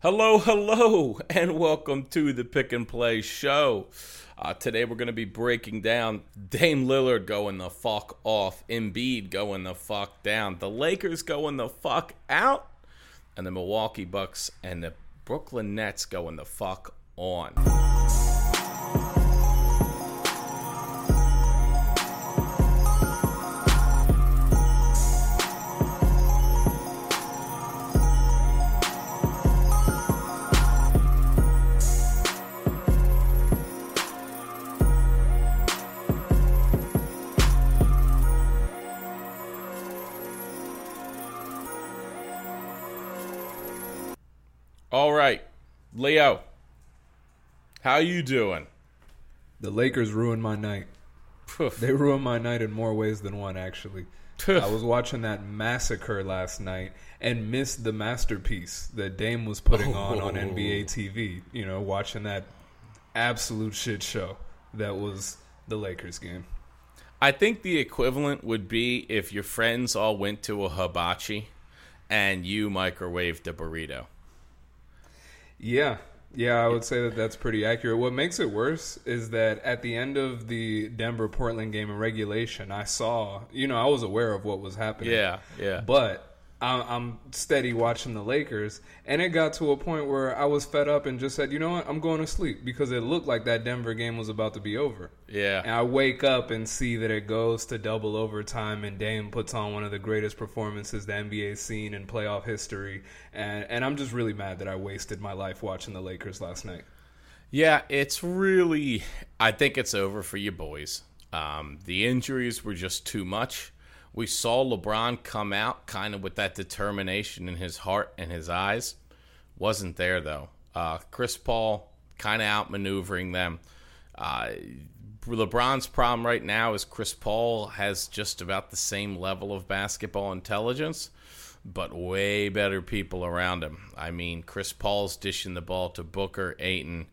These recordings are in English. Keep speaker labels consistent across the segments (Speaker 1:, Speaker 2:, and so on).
Speaker 1: Hello, hello, and welcome to the Pick and Play Show. Uh, today we're going to be breaking down Dame Lillard going the fuck off, Embiid going the fuck down, the Lakers going the fuck out, and the Milwaukee Bucks and the Brooklyn Nets going the fuck on. How you doing?
Speaker 2: The Lakers ruined my night.
Speaker 1: Poof.
Speaker 2: They ruined my night in more ways than one, actually.
Speaker 1: Poof.
Speaker 2: I was watching that massacre last night and missed the masterpiece that Dame was putting on on
Speaker 1: Oh.
Speaker 2: NBA TV. You know, watching that absolute shit show that was the Lakers game.
Speaker 1: I think the equivalent would be if your friends all went to a hibachi and you microwaved a burrito.
Speaker 2: Yeah. Yeah, I would say that that's pretty accurate. What makes it worse is that at the end of the Denver Portland game in regulation, I saw, you know, I was aware of what was happening.
Speaker 1: Yeah, yeah.
Speaker 2: But I'm, I'm steady watching the Lakers, and it got to a point where I was fed up and just said, you know what, I'm going to sleep because it looked like that Denver game was about to be over.
Speaker 1: Yeah.
Speaker 2: And I wake up and see that it goes to double overtime, and Dame puts on one of the greatest performances the NBA's seen in playoff history. And, and I'm just really mad that I wasted my life watching the Lakers last night.
Speaker 1: Yeah, it's really. I think it's over for you boys. Um, the injuries were just too much. We saw LeBron come out kind of with that determination in his heart and his eyes. Wasn't there though. Uh, Chris Paul kind of outmaneuvering them. Uh, LeBron's problem right now is Chris Paul has just about the same level of basketball intelligence, but way better people around him. I mean, Chris Paul's dishing the ball to Booker, Ayton,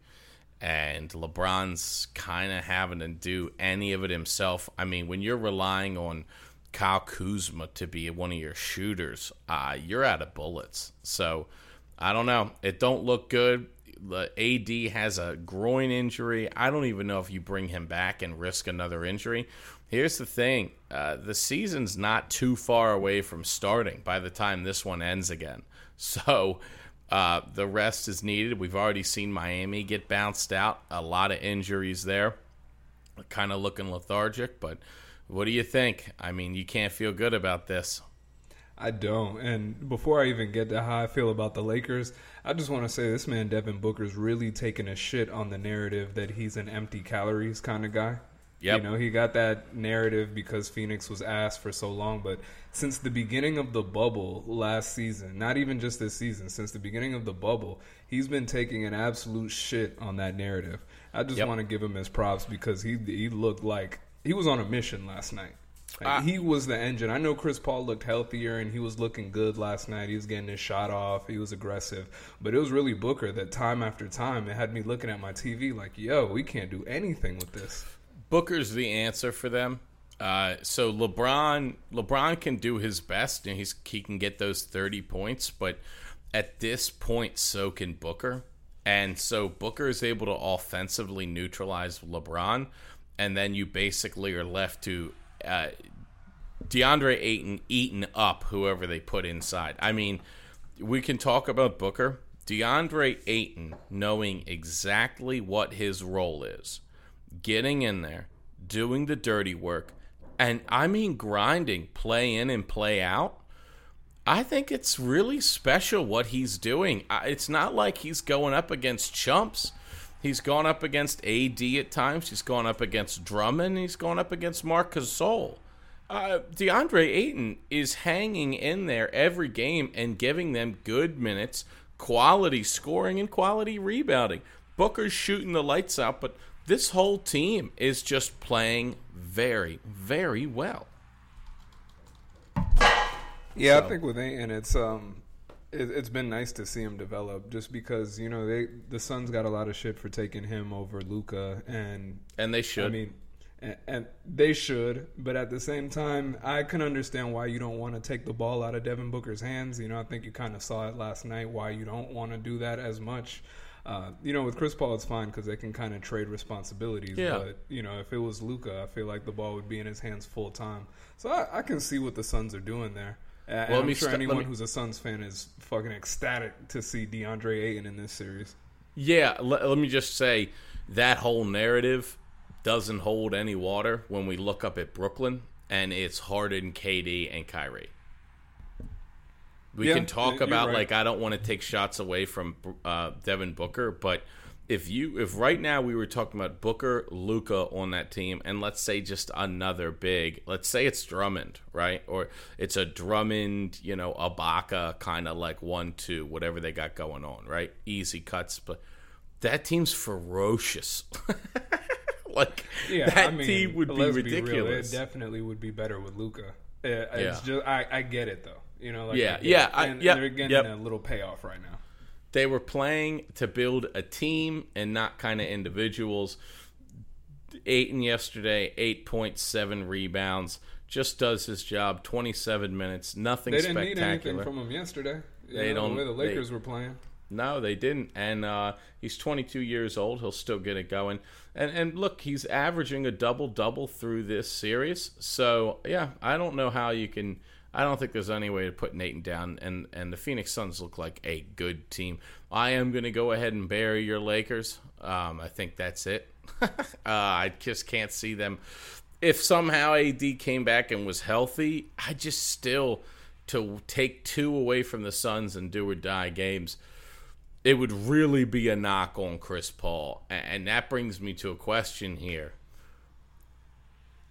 Speaker 1: and LeBron's kind of having to do any of it himself. I mean, when you're relying on Kyle Kuzma to be one of your shooters, uh, you're out of bullets. So I don't know. It don't look good. The AD has a groin injury. I don't even know if you bring him back and risk another injury. Here's the thing: uh, the season's not too far away from starting by the time this one ends again. So uh, the rest is needed. We've already seen Miami get bounced out. A lot of injuries there. Kind of looking lethargic, but what do you think? I mean, you can't feel good about this.
Speaker 2: I don't. And before I even get to how I feel about the Lakers, I just want to say this man Devin Booker's really taking a shit on the narrative that he's an empty calories kind of guy.
Speaker 1: Yep.
Speaker 2: You know, he got that narrative because Phoenix was asked for so long, but since the beginning of the bubble last season, not even just this season, since the beginning of the bubble, he's been taking an absolute shit on that narrative. I just
Speaker 1: Yep.
Speaker 2: want to give him his props because he he looked like he was on a mission last night. Like,
Speaker 1: Uh,
Speaker 2: he was the engine. I know Chris Paul looked healthier and he was looking good last night. He was getting his shot off. He was aggressive. But it was really Booker that time after time it had me looking at my TV like, yo, we can't do anything with this.
Speaker 1: Booker's the answer for them. Uh, so LeBron, LeBron can do his best, and he's he can get those thirty points. But at this point, so can Booker, and so Booker is able to offensively neutralize LeBron, and then you basically are left to uh, DeAndre Ayton eating up whoever they put inside. I mean, we can talk about Booker. DeAndre Ayton knowing exactly what his role is, getting in there, doing the dirty work, and I mean grinding, play in and play out. I think it's really special what he's doing. It's not like he's going up against chumps. He's gone up against AD at times. He's gone up against Drummond. He's gone up against Marc Gasol. Uh, DeAndre Ayton is hanging in there every game and giving them good minutes, quality scoring, and quality rebounding. Booker's shooting the lights out, but this whole team is just playing very, very well.
Speaker 2: Yeah,
Speaker 1: So-
Speaker 2: I think with Ayton, it's um, it, it's been nice to see him develop. Just because you know they the Suns got a lot of shit for taking him over Luka, and
Speaker 1: And they should.
Speaker 2: I mean, And, and they should, but at the same time, I can understand why you don't want to take the ball out of Devin Booker's hands. You know, I think you kind of saw it last night why you don't want to do that as much. Uh, you know, with Chris Paul, it's fine because they can kind of trade responsibilities.
Speaker 1: Yeah.
Speaker 2: But you know, if it was Luka, I feel like the ball would be in his hands full time. So I, I can see what the Suns are doing there. And
Speaker 1: Well,
Speaker 2: I'm sure
Speaker 1: st-
Speaker 2: anyone
Speaker 1: me-
Speaker 2: who's a Suns fan is fucking ecstatic to see DeAndre Ayton in this series.
Speaker 1: Yeah, let, let me just say that whole narrative doesn't hold any water when we look up at Brooklyn and it's Harden, KD, and Kyrie. We
Speaker 2: Yeah,
Speaker 1: can talk about
Speaker 2: right.
Speaker 1: like I don't want to take shots away from uh, Devin Booker, but if you if right now we were talking about Booker, Luka on that team, and let's say just another big, let's say it's Drummond, right, or it's a Drummond, you know, Ibaka kind of like one two, whatever they got going on, right? Easy cuts, but that team's ferocious. like
Speaker 2: Yeah,
Speaker 1: that
Speaker 2: I mean,
Speaker 1: team would be
Speaker 2: let's real,
Speaker 1: ridiculous.
Speaker 2: it definitely would be better with Luka. Uh, it's
Speaker 1: Yeah.
Speaker 2: just I, I get it though. You know, like
Speaker 1: Yeah, yeah,
Speaker 2: it.
Speaker 1: I-
Speaker 2: and,
Speaker 1: yep,
Speaker 2: and they're getting
Speaker 1: yep.
Speaker 2: a little payoff right now.
Speaker 1: They were playing to build a team and not kind of individuals. Ayton yesterday, eight point seven rebounds, just does his job. Twenty seven minutes, nothing
Speaker 2: They didn't need anything
Speaker 1: spectacular.
Speaker 2: from him yesterday. You
Speaker 1: They
Speaker 2: know,
Speaker 1: don't-
Speaker 2: the way the
Speaker 1: they-
Speaker 2: Lakers were playing.
Speaker 1: No, they didn't. And uh, he's 22 years old. He'll still get it going. And and look, he's averaging a double double through this series. So yeah, I don't know how you can. I don't think there's any way to put Nathan down. And and the Phoenix Suns look like a good team. I am going to go ahead and bury your Lakers. Um, I think that's it. uh, I just can't see them. If somehow AD came back and was healthy, I just still to take two away from the Suns and do or die games it would really be a knock on Chris Paul. And that brings me to a question here.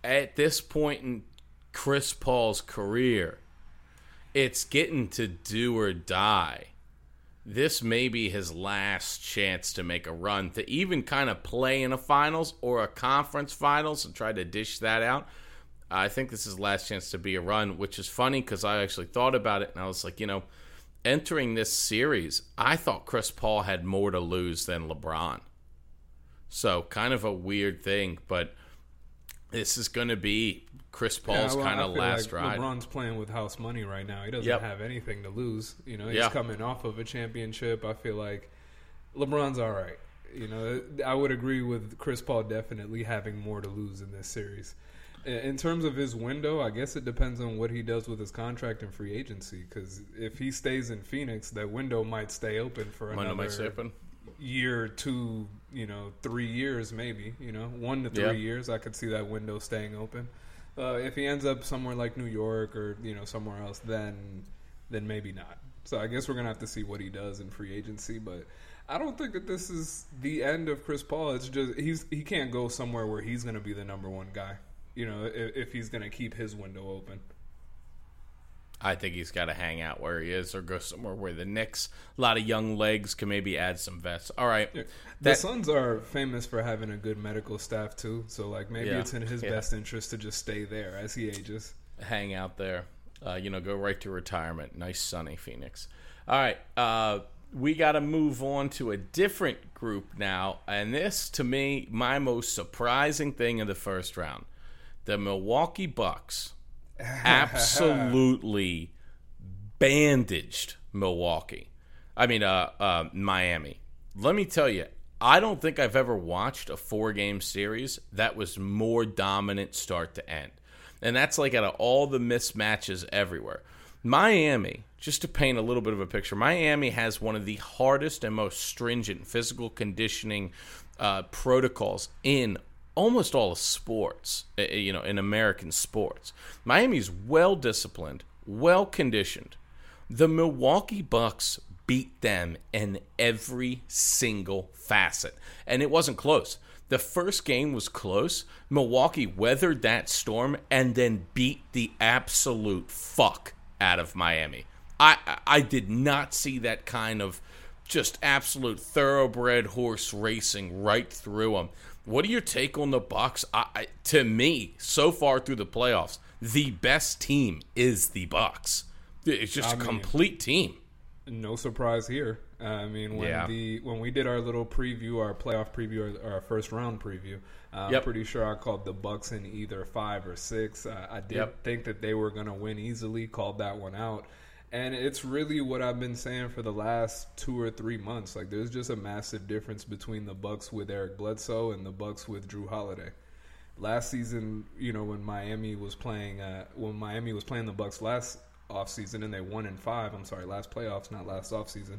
Speaker 1: At this point in Chris Paul's career, it's getting to do or die. This may be his last chance to make a run to even kind of play in a finals or a conference finals and try to dish that out. I think this is last chance to be a run, which is funny because I actually thought about it and I was like, you know, entering this series, I thought Chris Paul had more to lose than LeBron. So kind of a weird thing, but this is going to be Chris Paul's
Speaker 2: Yeah, well,
Speaker 1: kind of last
Speaker 2: like
Speaker 1: ride.
Speaker 2: LeBron's playing with house money right now. He doesn't
Speaker 1: Yep.
Speaker 2: have anything to lose. You know, he's
Speaker 1: Yeah.
Speaker 2: coming off of a championship. I feel like LeBron's all right. You know, I would agree with Chris Paul definitely having more to lose in this series. In- terms of his window, I guess it depends on what he does with his contract and free agency. Because if he stays in Phoenix, that window might stay open for
Speaker 1: Window
Speaker 2: another
Speaker 1: might stay open.
Speaker 2: year, two, you know, three years, maybe. You know, one to three
Speaker 1: Yeah.
Speaker 2: years, I could see that window staying open. Uh, if he ends up somewhere like New York or you know somewhere else, then then maybe not. So I guess we're gonna have to see what he does in free agency. But I don't think that this is the end of Chris Paul. It's just he's he can't go somewhere where he's gonna be the number one guy. You know, if, if he's gonna keep his window open.
Speaker 1: I think he's got to hang out where he is or go somewhere where the Knicks, a lot of young legs, can maybe add some vets. All right.
Speaker 2: The
Speaker 1: That-
Speaker 2: Suns are famous for having a good medical staff too. So like maybe
Speaker 1: Yeah.
Speaker 2: it's in his
Speaker 1: Yeah.
Speaker 2: best interest to just stay there as he ages.
Speaker 1: hang out there. Uh, you know, go right to retirement. Nice sunny Phoenix. All right, uh, we got to move on to a different group now, and this to me my most surprising thing in the first round: the Milwaukee Bucks absolutely bandaged Milwaukee. I mean, uh, uh, Miami. Let me tell you, I don't think I've ever watched a four game series that was more dominant start to end. And that's like out of all the mismatches everywhere. Miami, just to paint a little bit of a picture, Miami has one of the hardest and most stringent physical conditioning uh, protocols in almost all of sports, uh, you know, in American sports. Miami's well disciplined, well conditioned. The Milwaukee Bucks beat them in every single facet, and it wasn't close. The first game was close. Milwaukee weathered that storm and then beat the absolute fuck out of Miami. I- I did not see that kind of just absolute thoroughbred horse racing right through them. What do your take on the Bucks? I, I, to me, so far through the playoffs, the best team is the Bucks. It's just
Speaker 2: I
Speaker 1: a
Speaker 2: mean-
Speaker 1: complete team.
Speaker 2: No surprise here. Uh, I mean, when
Speaker 1: Yeah.
Speaker 2: the when we did our little preview, our playoff preview, or our first round preview, uh,
Speaker 1: Yep.
Speaker 2: I'm pretty sure I called the Bucks in either five or six. Uh, I did
Speaker 1: Yep.
Speaker 2: think that they were going to win easily. Called that one out, and it's really what I've been saying for the last two or three months. Like, there's just a massive difference between the Bucks with Eric Bledsoe and the Bucks with Jrue Holiday. Last season, you know, when Miami was playing, uh, when Miami was playing the Bucks last offseason and they won in five. I'm sorry, last playoffs, not last offseason.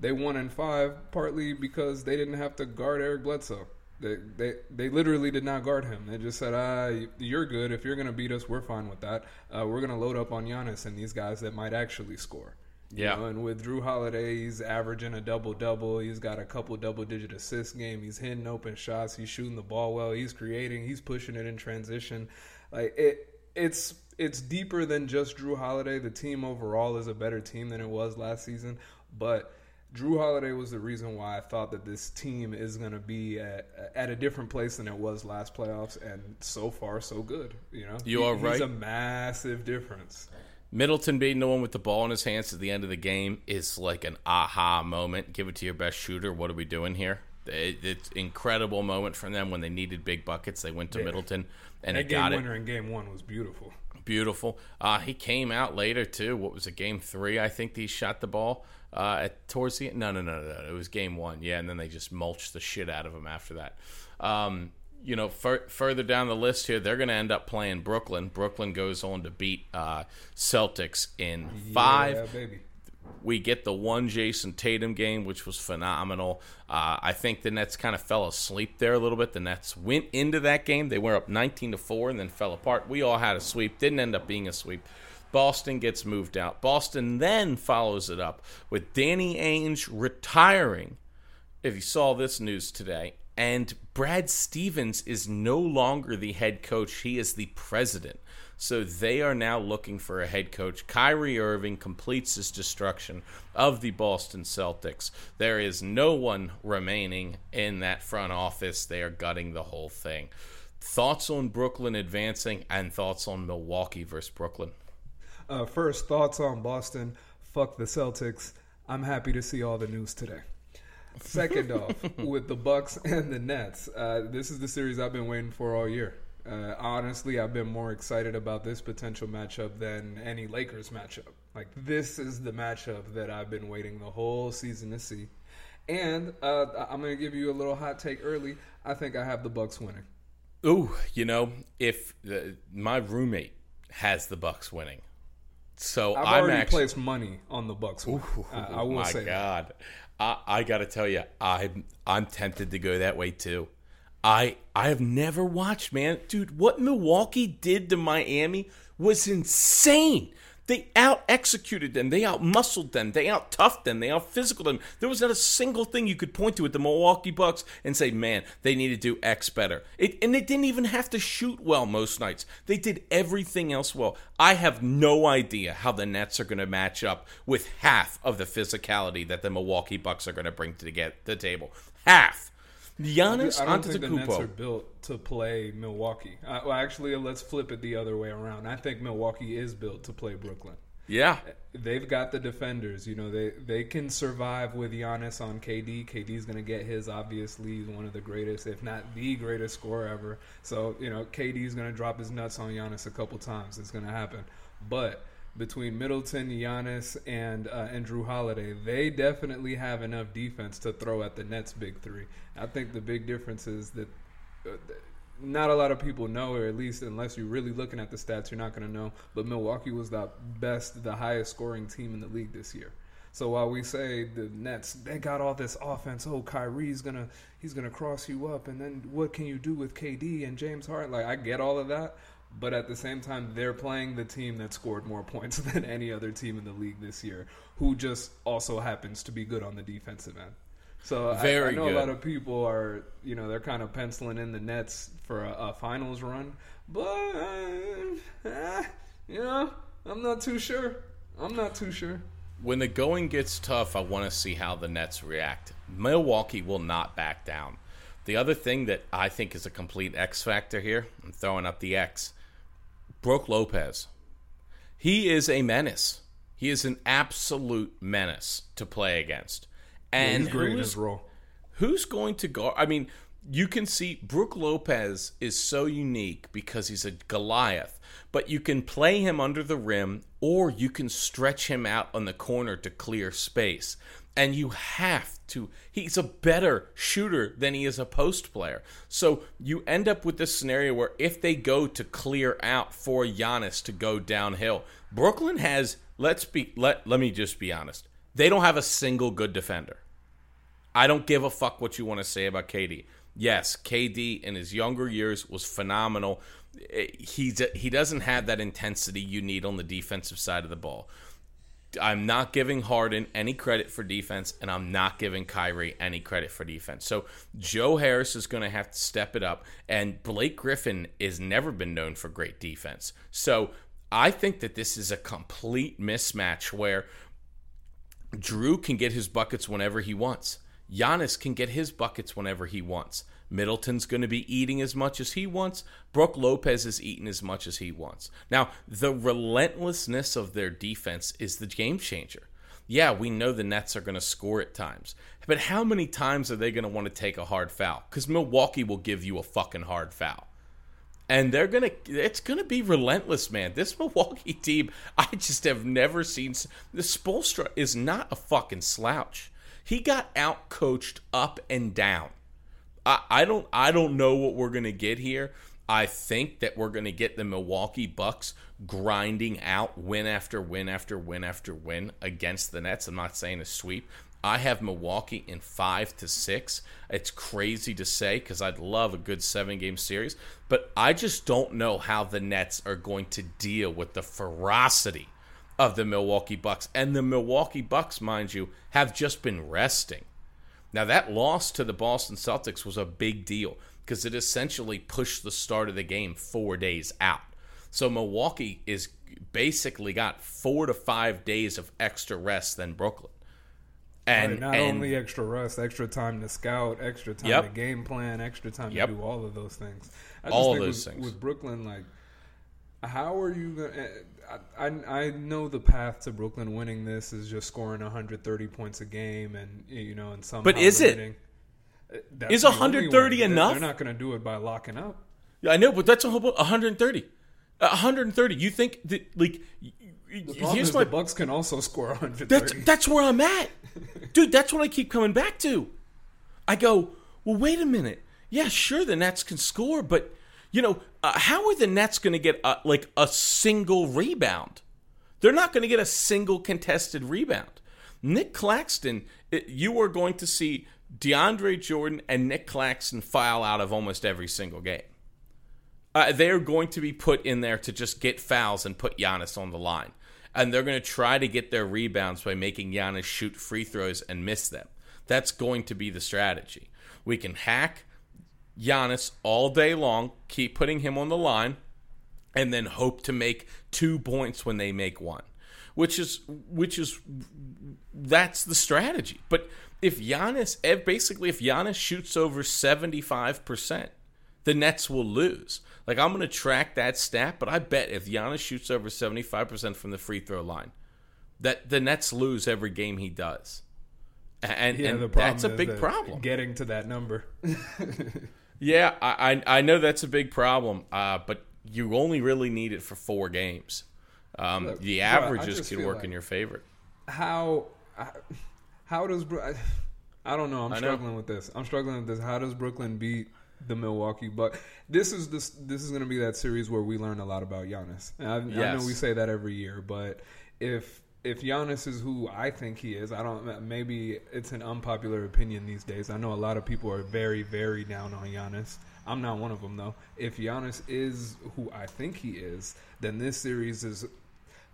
Speaker 2: They won in five partly because they didn't have to guard Eric Bledsoe. They they they literally did not guard him. They just said, "Ah, you're good. If you're gonna beat us, we're fine with that. Uh, we're gonna load up on Giannis and these guys that might actually score." You
Speaker 1: Yeah.
Speaker 2: know, and with Jrue Holiday, he's averaging a double double. He's got a couple double digit assist game. He's hitting open shots. He's shooting the ball well. He's creating. He's pushing it in transition. Like it, it's it's deeper than just Jrue Holiday. The team overall is a better team than it was last season, but. Jrue Holiday was the reason why I thought that this team is going to be at, at a different place than it was last playoffs, and so far so good. You know,
Speaker 1: You are
Speaker 2: He's
Speaker 1: right.
Speaker 2: a massive difference.
Speaker 1: Middleton being the one with the ball in his hands at the end of the game is like an aha moment. Give it to your best shooter. What are we doing here? It, it's incredible moment from them when they needed big buckets. They went to
Speaker 2: Yeah.
Speaker 1: Middleton and
Speaker 2: that
Speaker 1: he
Speaker 2: game
Speaker 1: got it.
Speaker 2: winner in game one was beautiful.
Speaker 1: Beautiful. Uh, he came out later too. What was it? Game three, I think. He shot the ball uh, at towards the no, no, no, no, no. It was game one. Yeah, and then they just mulched the shit out of them after that. Um, you know, fur- further down the list here, they're going to end up playing Brooklyn. Brooklyn goes on to beat uh, Celtics in five
Speaker 2: Yeah, baby.
Speaker 1: we get the one Jayson Tatum game, which was phenomenal. Uh, I think the Nets kind of fell asleep there a little bit. The Nets went into that game; they were up 19 to four, and then fell apart. We all had a sweep; didn't end up being a sweep. Boston gets moved out. Boston then follows it up with Danny Ainge retiring. If you saw this news today, and Brad Stevens is no longer the head coach; he is the president. So they are now looking for a head coach. Kyrie Irving completes his destruction of the Boston Celtics. There is no one remaining in that front office. They are gutting the whole thing. Thoughts on Brooklyn advancing and thoughts on Milwaukee versus Brooklyn?
Speaker 2: Uh, first, thoughts on Boston. Fuck the Celtics. I'm happy to see all the news today. Second off, with the Bucks and the Nets, uh, this is the series I've been waiting for all year. Uh, honestly, I've been more excited about this potential matchup than any Lakers matchup. Like this is the matchup that I've been waiting the whole season to see. And uh, I'm going to give you a little hot take early. I think I have the Bucks winning.
Speaker 1: Ooh, you know, if the, my roommate has the Bucks winning, so
Speaker 2: I've
Speaker 1: I'm
Speaker 2: already
Speaker 1: actually
Speaker 2: placed money on the Bucks. winning. Uh, I will
Speaker 1: my
Speaker 2: say.
Speaker 1: God, I, I got to tell you, I'm I'm tempted to go that way too. I I have never watched, man, dude. What Milwaukee did to Miami was insane. They out executed them. They out muscled them. They out toughed them. They out physical them. There was not a single thing you could point to at the Milwaukee Bucks and say, man, they need to do X better. It, and they didn't even have to shoot well most nights. They did everything else well. I have no idea how the Nets are going to match up with half of the physicality that the Milwaukee Bucks are going to bring to get, the table. Half. Giannis
Speaker 2: I don't think the Nets are built to play Milwaukee. Uh, well, actually, let's flip it the other way around. I think Milwaukee is built to play Brooklyn.
Speaker 1: Yeah.
Speaker 2: They've got the defenders. You know, they they can survive with Giannis on KD. KD's going to get his. Obviously, He's one of the greatest, if not the greatest scorer ever. So you know, KD's going to drop his nuts on Giannis a couple times. It's going to happen. But between Middleton, Giannis, and uh, Jrue Holiday, they definitely have enough defense to throw at the Nets' big three. I think the big difference is that. Uh, not a lot of people know, or at least unless you're really looking at the stats, you're not going to know. But Milwaukee was the best, the highest scoring team in the league this year. So while we say the Nets, they got all this offense. Oh, Kyrie's gonna he's gonna cross you up, and then what can you do with KD and James Harden? Like I get all of that, but at the same time, they're playing the team that scored more points than any other team in the league this year, who just also happens to be good on the defensive end. So I- I, know
Speaker 1: good.
Speaker 2: a lot of people are, you know, they're kind of penciling in the Nets for a, a finals run, but uh, eh, you know, I'm not too sure. I'm not too sure.
Speaker 1: when the going gets tough, I want to see how the Nets react. Milwaukee will not back down. The other thing that I think is a complete X factor here, I'm throwing up the X, Brook Lopez. He is a menace. He is an absolute menace to play against. And
Speaker 2: He's great in
Speaker 1: who's-
Speaker 2: his role.
Speaker 1: who's going to guard? I mean, you can see Brook Lopez is so unique because he's a Goliath, but you can play him under the rim or you can stretch him out on the corner to clear space. And you have to. He's a better shooter than he is a post player. So you end up with this scenario where if they go to clear out for Giannis to go downhill, Brooklyn has. Let's be. Let Let me just be honest. They don't have a single good defender. I don't give a fuck what you want to say about KD. Yes, KD in his younger years was phenomenal. Eh, He's he doesn't have that intensity you need on the defensive side of the ball. I'm not giving Harden any credit for defense, and I'm not giving Kyrie any credit for defense. So Joe Harris is going to have to step it up, and Blake Griffin has never been known for great defense. So I think that this is a complete mismatch where Jrue can get his buckets whenever he wants. Giannis can get his buckets whenever he wants. Middleton's going to be eating as much as he wants. Brook Lopez is eating as much as he wants. Now, the relentlessness of their defense is the game changer. Yeah, we know the Nets are going to score at times. But how many times are they going to want to take a hard foul? Because Milwaukee will give you a fucking hard foul and they're gonna it's gonna be relentless man this milwaukee team i just have never seen the Spoelstra is not a fucking slouch he got out coached up and down I, I don't i don't know what we're gonna get here i think that we're gonna get the milwaukee bucks grinding out win after win after win after win against the nets i'm not saying a sweep I have Milwaukee in five to six. It's crazy to say because I'd love a good seven game series, but I just don't know how the Nets are going to deal with the ferocity of the Milwaukee Bucks. And the Milwaukee Bucks, mind you, have just been resting. Now, that loss to the Boston Celtics was a big deal because it essentially pushed the start of the game four days out. So Milwaukee is basically got four to five days of extra rest than Brooklyn. And,
Speaker 2: Right, not
Speaker 1: and
Speaker 2: only extra rest, extra time to scout, extra time
Speaker 1: Yep.
Speaker 2: to game plan, extra time
Speaker 1: Yep.
Speaker 2: to do all of those things. I
Speaker 1: All
Speaker 2: think
Speaker 1: those
Speaker 2: with,
Speaker 1: things.
Speaker 2: with Brooklyn, like, how are you going? I, I know the path to Brooklyn winning this is just scoring 130 points a game, and you know, and somehow
Speaker 1: But is it?
Speaker 2: limiting- Uh, that's
Speaker 1: Is 130
Speaker 2: one. They're-
Speaker 1: enough?
Speaker 2: They're not going to do it by locking up.
Speaker 1: Yeah, I know, but that's a whole 130. Uh, 130. You think that like
Speaker 2: The
Speaker 1: here's my
Speaker 2: the Bucks can also score 130.
Speaker 1: that's that's where I'm at. Dude, that's what I keep coming back to. I go, "Well, wait a minute. Yeah, sure the Nets can score, but you know, uh, how are the Nets going to get uh, like a single rebound? They're not going to get a single contested rebound. Nic Claxton, it, you are going to see DeAndre Jordan and Nic Claxton file out of almost every single game. Uh, they're going to be put in there to just get fouls and put Giannis on the line. And they're going to try to get their rebounds by making Giannis shoot free throws and miss them. That's going to be the strategy. We can hack Giannis all day long, keep putting him on the line, and then hope to make two points when they make one. Which is which is that's the strategy. But if Giannis basically if Giannis shoots over 75%, the Nets will lose. Like I'm going to track that stat, but I bet if Giannis shoots over 75% from the free throw line, that the Nets lose every game he does. And,
Speaker 2: yeah,
Speaker 1: and
Speaker 2: the
Speaker 1: that's a big
Speaker 2: that
Speaker 1: problem.
Speaker 2: Getting to that number.
Speaker 1: Yeah, I I, know that's a big problem, uh, but you only really need it for four games. Um,
Speaker 2: Look,
Speaker 1: the averages can work
Speaker 2: like-
Speaker 1: in your favor.
Speaker 2: how how does I, don't know. I'm
Speaker 1: I know.
Speaker 2: struggling with this. I'm struggling with this. How does Brooklyn beat the Milwaukee Bucks? This is this this is going to be that series where we learn a lot about Giannis. I, I know we say that every year, but if if Giannis is who I think he is, I don't. Maybe it's an unpopular opinion these days. I know a lot of people are very very down on Giannis. I'm not one of them though. If Giannis is who I think he is, then this series is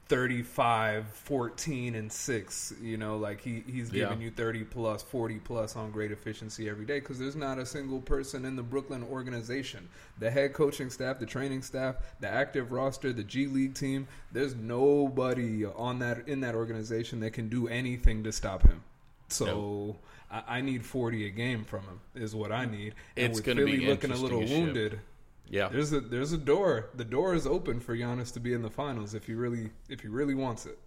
Speaker 2: 35 14 and 6 you know like he he's giving
Speaker 1: Yeah.
Speaker 2: you 30 plus 40 plus on great efficiency every day because there's not a single person in the brooklyn organization. The head coaching staff the training staff the active roster the g league team there's nobody on that in that organization that can do anything to stop him. So I, I need 40 a game from him is what i mm. need. And
Speaker 1: It's
Speaker 2: with
Speaker 1: gonna be
Speaker 2: looking a little
Speaker 1: interesting as shit.
Speaker 2: wounded
Speaker 1: Yeah,
Speaker 2: there's a there's a door. The door is open for Giannis to be in the finals if he really if he really wants it.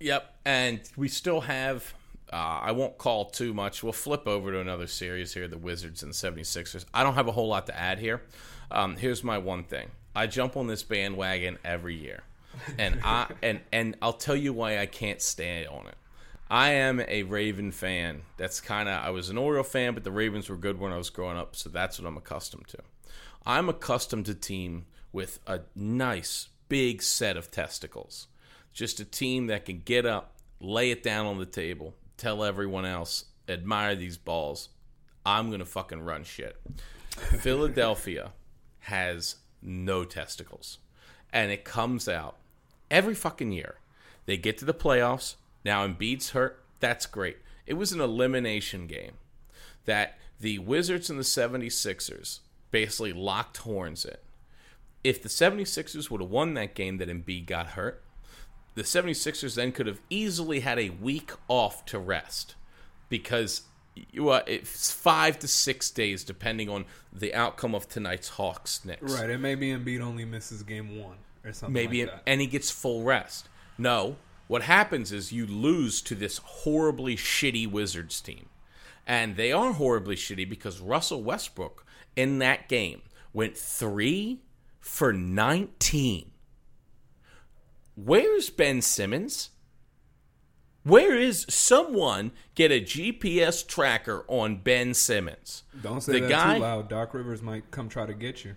Speaker 1: Yep, and we still have Uh, I won't call too much. We'll flip over to another series here, the Wizards and 76ers. I don't have a whole lot to add here. Um, here's my one thing. I jump on this bandwagon every year. And I and and I'll tell you why I can't stay on it. I am a Raven fan. That's kind of I was an Oriole fan, but the Ravens were good when I was growing up, so that's what I'm accustomed to. I'm accustomed to team with a nice big set of testicles. Just a team that can get up, lay it down on the table, tell everyone else, admire these balls. I'm going to fucking run shit. Philadelphia has no testicles. And it comes out every fucking year. They get to the playoffs. Now Embiid's hurt. That's great. It was an elimination game that the Wizards and the 76ers basically locked horns in. If the 76ers would have won that game that Embiid got hurt, the 76ers then could have easily had a week off to rest because you uh, it's five to six days depending on the outcome of tonight's Hawks Knicks.
Speaker 2: Right, and maybe Embiid only misses game one or something.
Speaker 1: Maybe
Speaker 2: like that.
Speaker 1: and he gets full rest. No, what happens is you lose to this horribly shitty Wizards team, and they are horribly shitty because Russell Westbrook in that game went three for nineteen. Where's Ben Simmons? Where is someone get a GPS tracker on Ben Simmons?
Speaker 2: Don't say
Speaker 1: the
Speaker 2: that
Speaker 1: guy,
Speaker 2: too loud. Doc Rivers might come try to get you.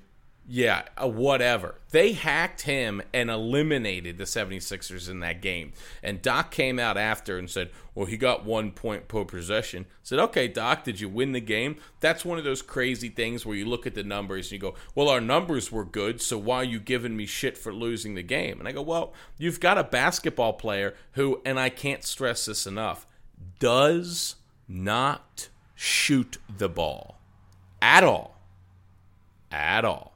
Speaker 1: Yeah, uh, whatever. They hacked him and eliminated the 76ers in that game. And Doc came out after and said, Well, he got one point per possession. I said, Okay, Doc, did you win the game? That's one of those crazy things where you look at the numbers and you go, Well, our numbers were good, so why are you giving me shit for losing the game? And I go, Well, you've got a basketball player who, and I can't stress this enough, does not shoot the ball at all. At all.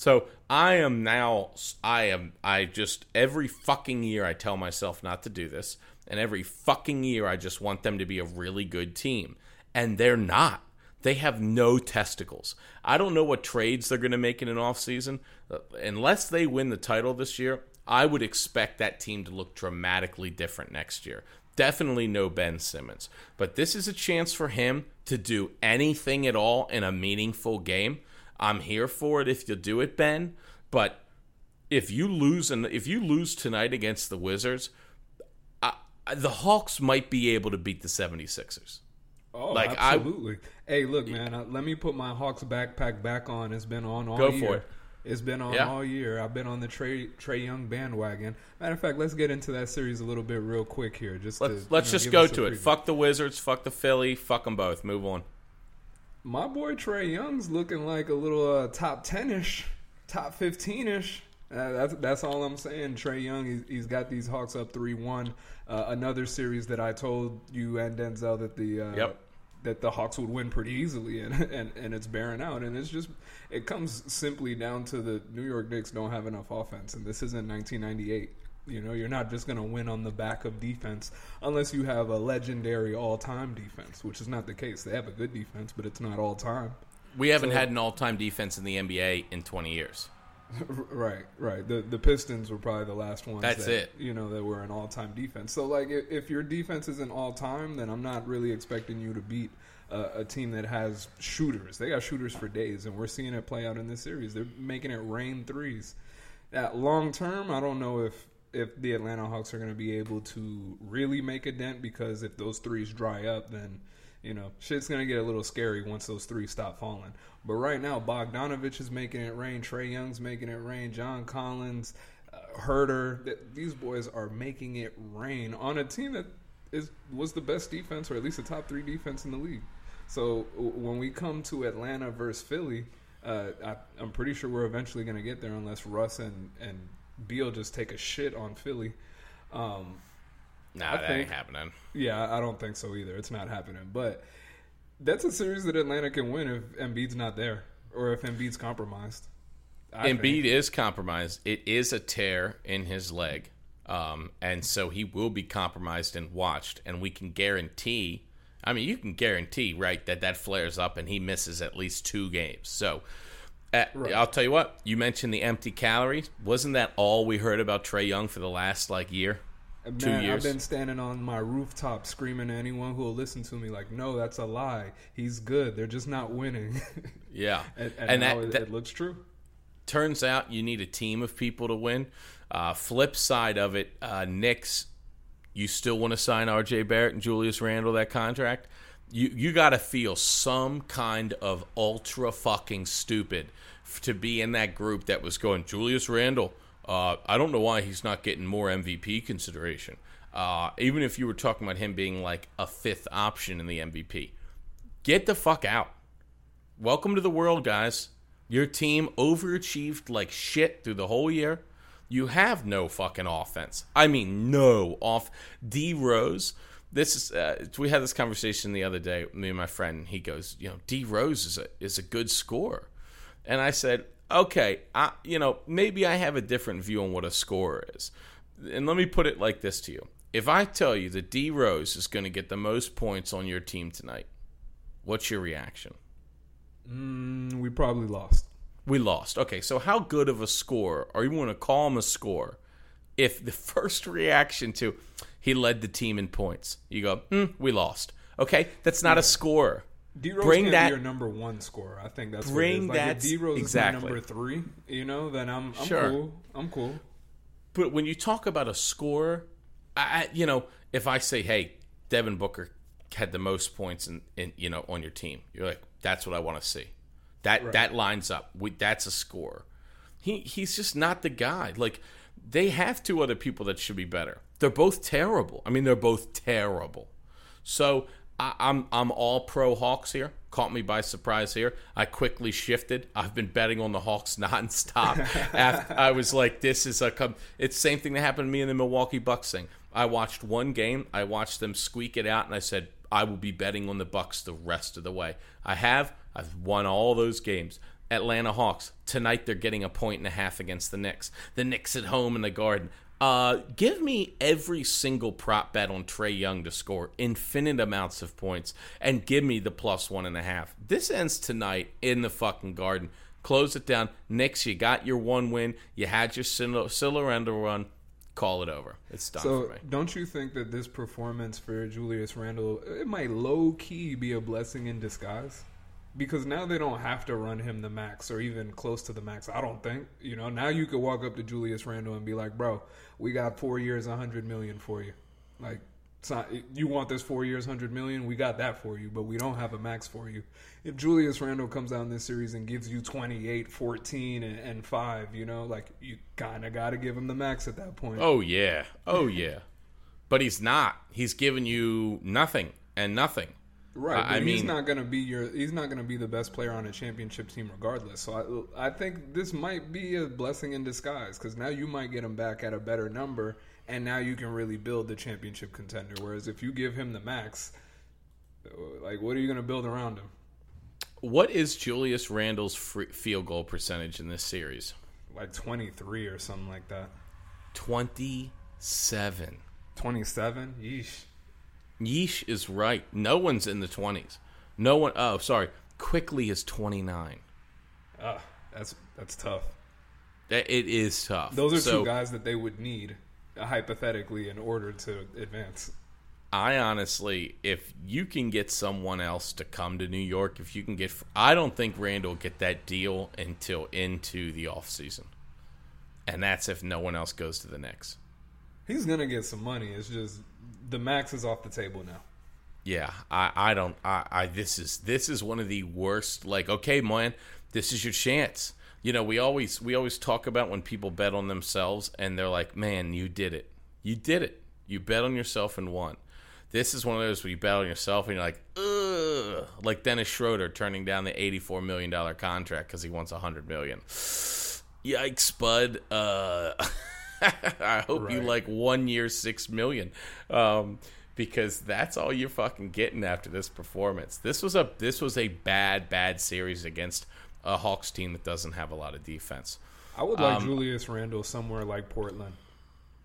Speaker 1: So I am now, I am, I just, every fucking year I tell myself not to do this. And every fucking year I just want them to be a really good team. And they're not. They have no testicles. I don't know what trades they're going to make in an offseason. Uh, unless they win the title this year, I would expect that team to look dramatically different next year. Definitely no Ben Simmons. But this is a chance for him to do anything at all in a meaningful game. I'm here for it if you do it, Ben. But if you lose and if you lose tonight against the Wizards, I, the Hawks might be able to beat the 76ers.
Speaker 2: Oh,
Speaker 1: Like, I-
Speaker 2: absolutely. hey, look, man. Uh, let me put my Hawks backpack back on. It's been on all
Speaker 1: Go
Speaker 2: year.
Speaker 1: for it.
Speaker 2: It's been on
Speaker 1: Yeah.
Speaker 2: all year. I've been on the Trae Trae Young bandwagon. Matter of fact, let's get into that series a little bit real quick here. Just
Speaker 1: Let's
Speaker 2: to,
Speaker 1: let's
Speaker 2: you know,
Speaker 1: just go to it. Fuck the Wizards, fuck the Philly, fuck them both. Move on.
Speaker 2: My boy Trae Young's looking like a little uh, top ten ish, top fifteen ish. Uh, that's that's all I'm saying. Trae Young, he's, he's got these Hawks up three one. Uh, another series that I told you and Denzel that the uh,
Speaker 1: Yep.
Speaker 2: that the Hawks would win pretty easily, and, and and it's bearing out. And it's just it comes simply down to the New York Knicks don't have enough offense, and this isn't 1998. You know, you're not just going to win on the back of defense unless you have a legendary all-time defense, which is not the case. They have a good defense, but it's not all time.
Speaker 1: We haven't
Speaker 2: So-
Speaker 1: had an all-time defense in the NBA in 20 years.
Speaker 2: Right, right. The the Pistons were probably the last ones.
Speaker 1: That's
Speaker 2: that,
Speaker 1: it.
Speaker 2: You know that were an all time defense. So like, if, if your defense isn't all time, then I'm not really expecting you to beat uh, a team that has shooters. They got shooters for days, and we're seeing it play out in this series. They're making it rain threes. That long term, I don't know if if the Atlanta Hawks are going to be able to really make a dent because if those threes dry up, then you know shit's going to get a little scary once those threes stop falling. But right now, Bogdanovich is making it rain. Trae Young's making it rain. John Collins, uh, Huerter, th- these boys are making it rain on a team that is was the best defense, or at least the top three defense in the league. So w- when we come to Atlanta versus Philly, uh, I, I'm pretty sure we're eventually going to get there, unless Russ and and Beal just take a shit on Philly. Um,
Speaker 1: Nah,
Speaker 2: I
Speaker 1: that
Speaker 2: think-
Speaker 1: ain't happening.
Speaker 2: yeah, I don't think so either. It's not happening. But that's a series that Atlanta can win if Embiid's not there or if Embiid's compromised. I
Speaker 1: Embiid
Speaker 2: think.
Speaker 1: is compromised. It is a tear in his leg, um, and so he will be compromised and watched. And we can guarantee. I mean, you can guarantee, right, that that flares up and he misses at least two games. So, uh, I'll tell you what. You mentioned the empty calories. Wasn't that all we heard about Trae Young for the last like year?
Speaker 2: Man,
Speaker 1: Two years.
Speaker 2: I've been standing on my rooftop screaming to anyone who will listen to me, like, no, that's a lie. He's good. They're just not winning.
Speaker 1: Yeah,
Speaker 2: and and,
Speaker 1: and that,
Speaker 2: it,
Speaker 1: that
Speaker 2: it looks true.
Speaker 1: turns out you need a team of people to win. Uh, flip side of it, uh, Knicks, you still want to sign R.J. Barrett and Julius Randle that contract? You you got to feel some kind of ultra fucking stupid to be in that group that was going Julius Randle. Uh, I don't know why he's not getting more MVP consideration. Uh, even if you were talking about him being like a fifth option in the MVP, get the fuck out. Welcome to the world, guys. Your team overachieved like shit through the whole year. You have no fucking offense. I mean, no off. D Rose. This is. Uh, we had this conversation the other day. Me and my friend. He goes, you know, D Rose is a is a good scorer, and I said, okay, I, you know, maybe I have a different view on what a scorer is. And let me put it like this to you: If I tell you that D Rose is going to get the most points on your team tonight, what's your reaction?
Speaker 2: Mm, we probably lost.
Speaker 1: We lost. Okay, so how good of a score, or you want to call him a score, if the first reaction to he led the team in points, you go, hmm, we lost. Okay, that's not a score.
Speaker 2: D Rose
Speaker 1: Bring that-
Speaker 2: be your number one scorer. I think that's
Speaker 1: Bring
Speaker 2: what it is. Like,
Speaker 1: that-
Speaker 2: D Rose
Speaker 1: exactly.
Speaker 2: number three, you know, then I'm, I'm
Speaker 1: Sure.
Speaker 2: cool. I'm cool.
Speaker 1: But when you talk about a score, I, you know, if I say, hey, Devin Booker had the most points in, in you know, on your team, you're like, that's what I want to see. That that lines up. We, that's a score. He he's just not the guy. Like they have two other people that should be better. They're both terrible. I mean, they're both terrible. So I, I'm I'm all pro Hawks here. Caught me by surprise here. I quickly shifted. I've been betting on the Hawks nonstop. After, I was like, this is a. Com- it's the same thing that happened to me in the Milwaukee Bucks thing. I watched one game. I watched them squeak it out, and I said, I will be betting on the Bucks the rest of the way. I have. I've won all those games. Atlanta Hawks tonight. They're getting a point and a half against the Knicks. The Knicks at home in the Garden. Uh, give me every single prop bet on Trae Young to score infinite amounts of points, and give me the plus one and a half. This ends tonight in the fucking Garden. Close it down. Knicks, you got your one win. You had your Cinderella run. Call it over. It's done
Speaker 2: So,
Speaker 1: for me.
Speaker 2: don't you think that this performance for Julius Randle it might low key be a blessing in disguise? Because now they don't have to run him the max or even close to the max. I don't think. You know, now you could walk up to Julius Randle and be like, "Bro, we got four years, a hundred million for you. Like, not, you want this four years, hundred million? We got that for you, but we don't have a max for you." If Julius Randle comes out in this series and gives you 28, 14, and, and five, you know, like you kind of got to give him the max at that point.
Speaker 1: Oh yeah. Oh yeah. But he's not. He's giving you nothing and nothing.
Speaker 2: Right,
Speaker 1: I- I
Speaker 2: he's not going to be your. He's not going to be the best player on a championship team, regardless. So I, I think this might be a blessing in disguise because now you might get him back at a better number, and now you can really build the championship contender. Whereas if you give him the max, like what are you going to build around him?
Speaker 1: What is Julius Randle's free field goal percentage in this series?
Speaker 2: Like twenty three or something like that.
Speaker 1: 27.
Speaker 2: Twenty seven. Yeesh.
Speaker 1: Yeesh is right. No one's in the 20s. No one. Oh, sorry. Quickley is 29.
Speaker 2: Ah, that's that's tough.
Speaker 1: That- It is tough.
Speaker 2: Those are
Speaker 1: so,
Speaker 2: two guys that they would need uh, hypothetically in order to advance.
Speaker 1: I honestly, if you can get someone else to come to New York, if you can get, I don't think Randle will get that deal until into the off season, And that's if no one else goes to the Knicks.
Speaker 2: He's gonna get some money. It's just the max is off the table now.
Speaker 1: Yeah, I, I don't I, I this is this is one of the worst like okay man, this is your chance. You know, we always we always talk about when people bet on themselves and they're like, "Man, you did it. You did it. You bet on yourself and won." This is one of those where you bet on yourself and you're like, "Ugh," like Dennis Schroeder turning down the 84 million dollar contract cuz he wants a 100 million. Yikes, bud. Uh I hope you like one year six million, um, because that's all you're fucking getting after this performance. This was a this was a bad bad series against a Hawks team that doesn't have a lot of defense.
Speaker 2: I would like
Speaker 1: Um,
Speaker 2: Julius Randle somewhere like Portland.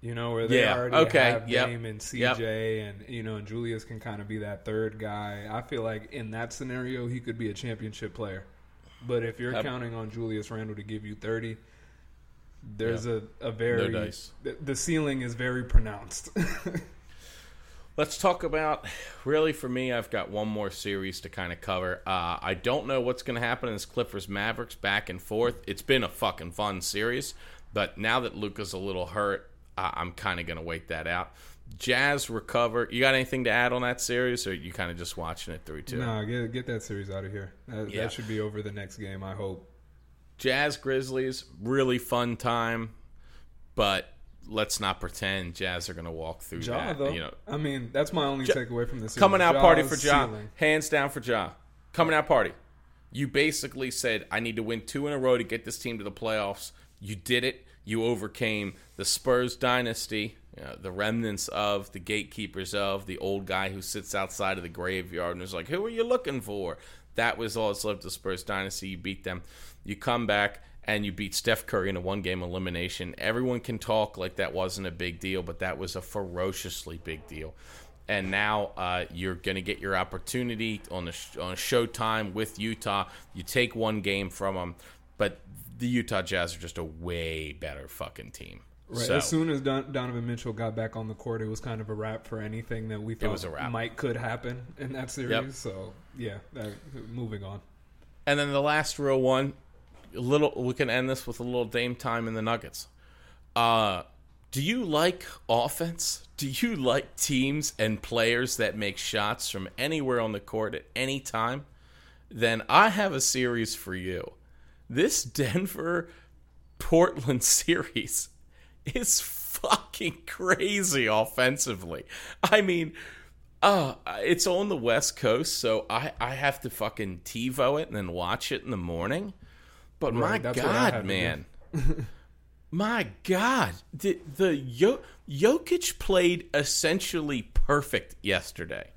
Speaker 2: You know, where they
Speaker 1: Yeah,
Speaker 2: already
Speaker 1: okay,
Speaker 2: have
Speaker 1: yep,
Speaker 2: Dame and CJ,
Speaker 1: yep.
Speaker 2: and you know, and Julius can kind of be that third guy. I feel like in that scenario, he could be a championship player. But if you're
Speaker 1: Yep.
Speaker 2: counting on Julius Randle to give you thirty, there's a, a very
Speaker 1: No dice.
Speaker 2: The, ceiling is very pronounced.
Speaker 1: Let's talk about really for me. I've got one more series to kind of cover. Uh, I don't know what's going to happen in this Clippers Mavericks back and forth. It's been a fucking fun series, but now that Luka's a little hurt, uh, I'm kind of going to wait that out. Jazz recover. You got anything to add on that series, or you kind of just watching it through too?
Speaker 2: nah, get get that series out of here. That,
Speaker 1: Yeah.
Speaker 2: that should be over the next game. I hope.
Speaker 1: Jazz Grizzlies, really fun time, but let's not pretend Jazz are going to walk through
Speaker 2: Ja
Speaker 1: that.
Speaker 2: though.
Speaker 1: You know,
Speaker 2: I mean, that's my only
Speaker 1: Ja-
Speaker 2: takeaway from this.
Speaker 1: coming out party for Ja,
Speaker 2: ceiling.
Speaker 1: hands down for Ja. Coming out party. You basically said, "I need to win two in a row to get this team to the playoffs." You did it. You overcame the Spurs dynasty, you know, the remnants of the gatekeepers of the old guy who sits outside of the graveyard and is like, "Who are you looking for?" That was all that's left of the Spurs dynasty. You beat them. You come back and you beat Steph Curry in a one game elimination. Everyone can talk like that wasn't a big deal, but that was a ferociously big deal. And now uh, you're going to get your opportunity on the sh- on Showtime with Utah. You take one game from them, but the Utah Jazz are just a way better fucking team.
Speaker 2: Right.
Speaker 1: So,
Speaker 2: As soon as Don- Donovan Mitchell got back on the court, it was kind of a wrap for anything that we thought
Speaker 1: was a wrap.
Speaker 2: might could happen in that series.
Speaker 1: Yep.
Speaker 2: So yeah, that, moving on.
Speaker 1: and then the last real one, little. We can end this with a little Dame time in the Nuggets. Uh, do you like offense? Do you like teams and players that make shots from anywhere on the court at any time? Then I have a series for you. This Denver Portland series is fucking crazy offensively. I mean, uh, it's on the West Coast, so I, I have to fucking TiVo it and then watch it in the morning. But
Speaker 2: Right,
Speaker 1: my
Speaker 2: that's what I had
Speaker 1: God, man. my God. The, the Jokic played essentially perfect yesterday.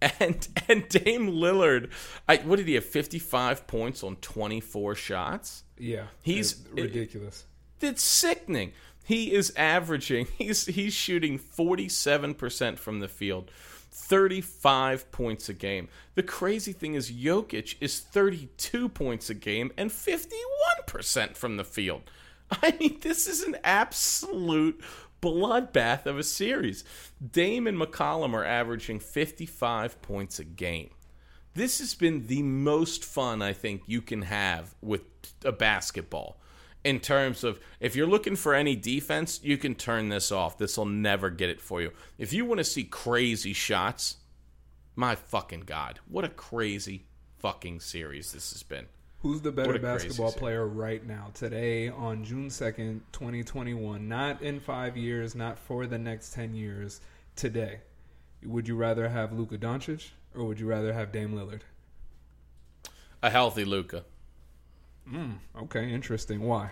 Speaker 1: And and Dame Lillard, I, what did he have? Fifty five points on twenty four shots.
Speaker 2: Yeah,
Speaker 1: He's-
Speaker 2: ridiculous.
Speaker 1: It's sickening. He is averaging. He's he's shooting forty seven percent from the field, thirty five points a game. The crazy thing is Jokic is thirty two points a game and fifty one percent from the field. I mean, this is an absolute bloodbath of a series. Dame and McCollum are averaging fifty five points a game this has been the most fun I think you can have with a basketball. In terms of if you're looking for any defense, you can turn this off. This will never get it for you. If you want to see crazy shots, my fucking god, what a crazy fucking series this has been.
Speaker 2: Who's the better
Speaker 1: What a crazy
Speaker 2: basketball player right now, today, on June 2nd, 2021? Not in five years, not for the next 10 years, today. Would you rather have Luka Doncic or would you rather have Dame Lillard?
Speaker 1: A healthy Luka.
Speaker 2: Okay, interesting. Why?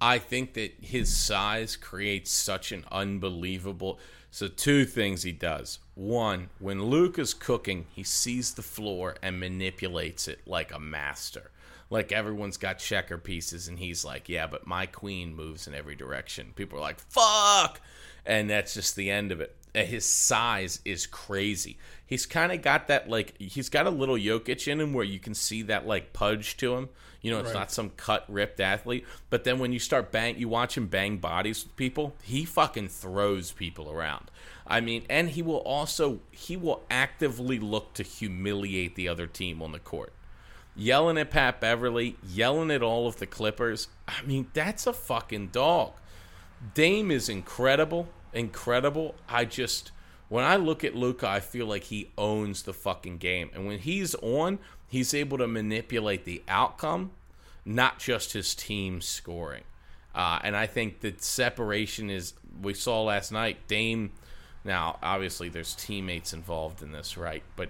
Speaker 1: I think that his size creates such an unbelievable. So, two things he does. One, when Luke is cooking, he sees the floor and manipulates it like a master. Like everyone's got checker pieces, and he's like, Yeah, but my queen moves in every direction. People are like, Fuck! And that's just the end of it. Uh, his size is crazy. He's kind of got that, like, he's got a little Jokic in him where you can see that, like, pudge to him. You know, it's
Speaker 2: Right.
Speaker 1: not some cut ripped athlete. But then when you start bang, you watch him bang bodies with people. He fucking throws people around. I mean, and he will also he will actively look to humiliate the other team on the court. Yelling at Pat Beverley, yelling at all of the Clippers. I mean, that's a fucking dog. Dame is incredible, incredible. I just when I look at Luka, I feel like he owns the fucking game. And when he's on, he's able to manipulate the outcome, not just his team scoring. Uh, and I think the separation is we saw last night. Dame. Now, obviously, there's teammates involved in this, right? But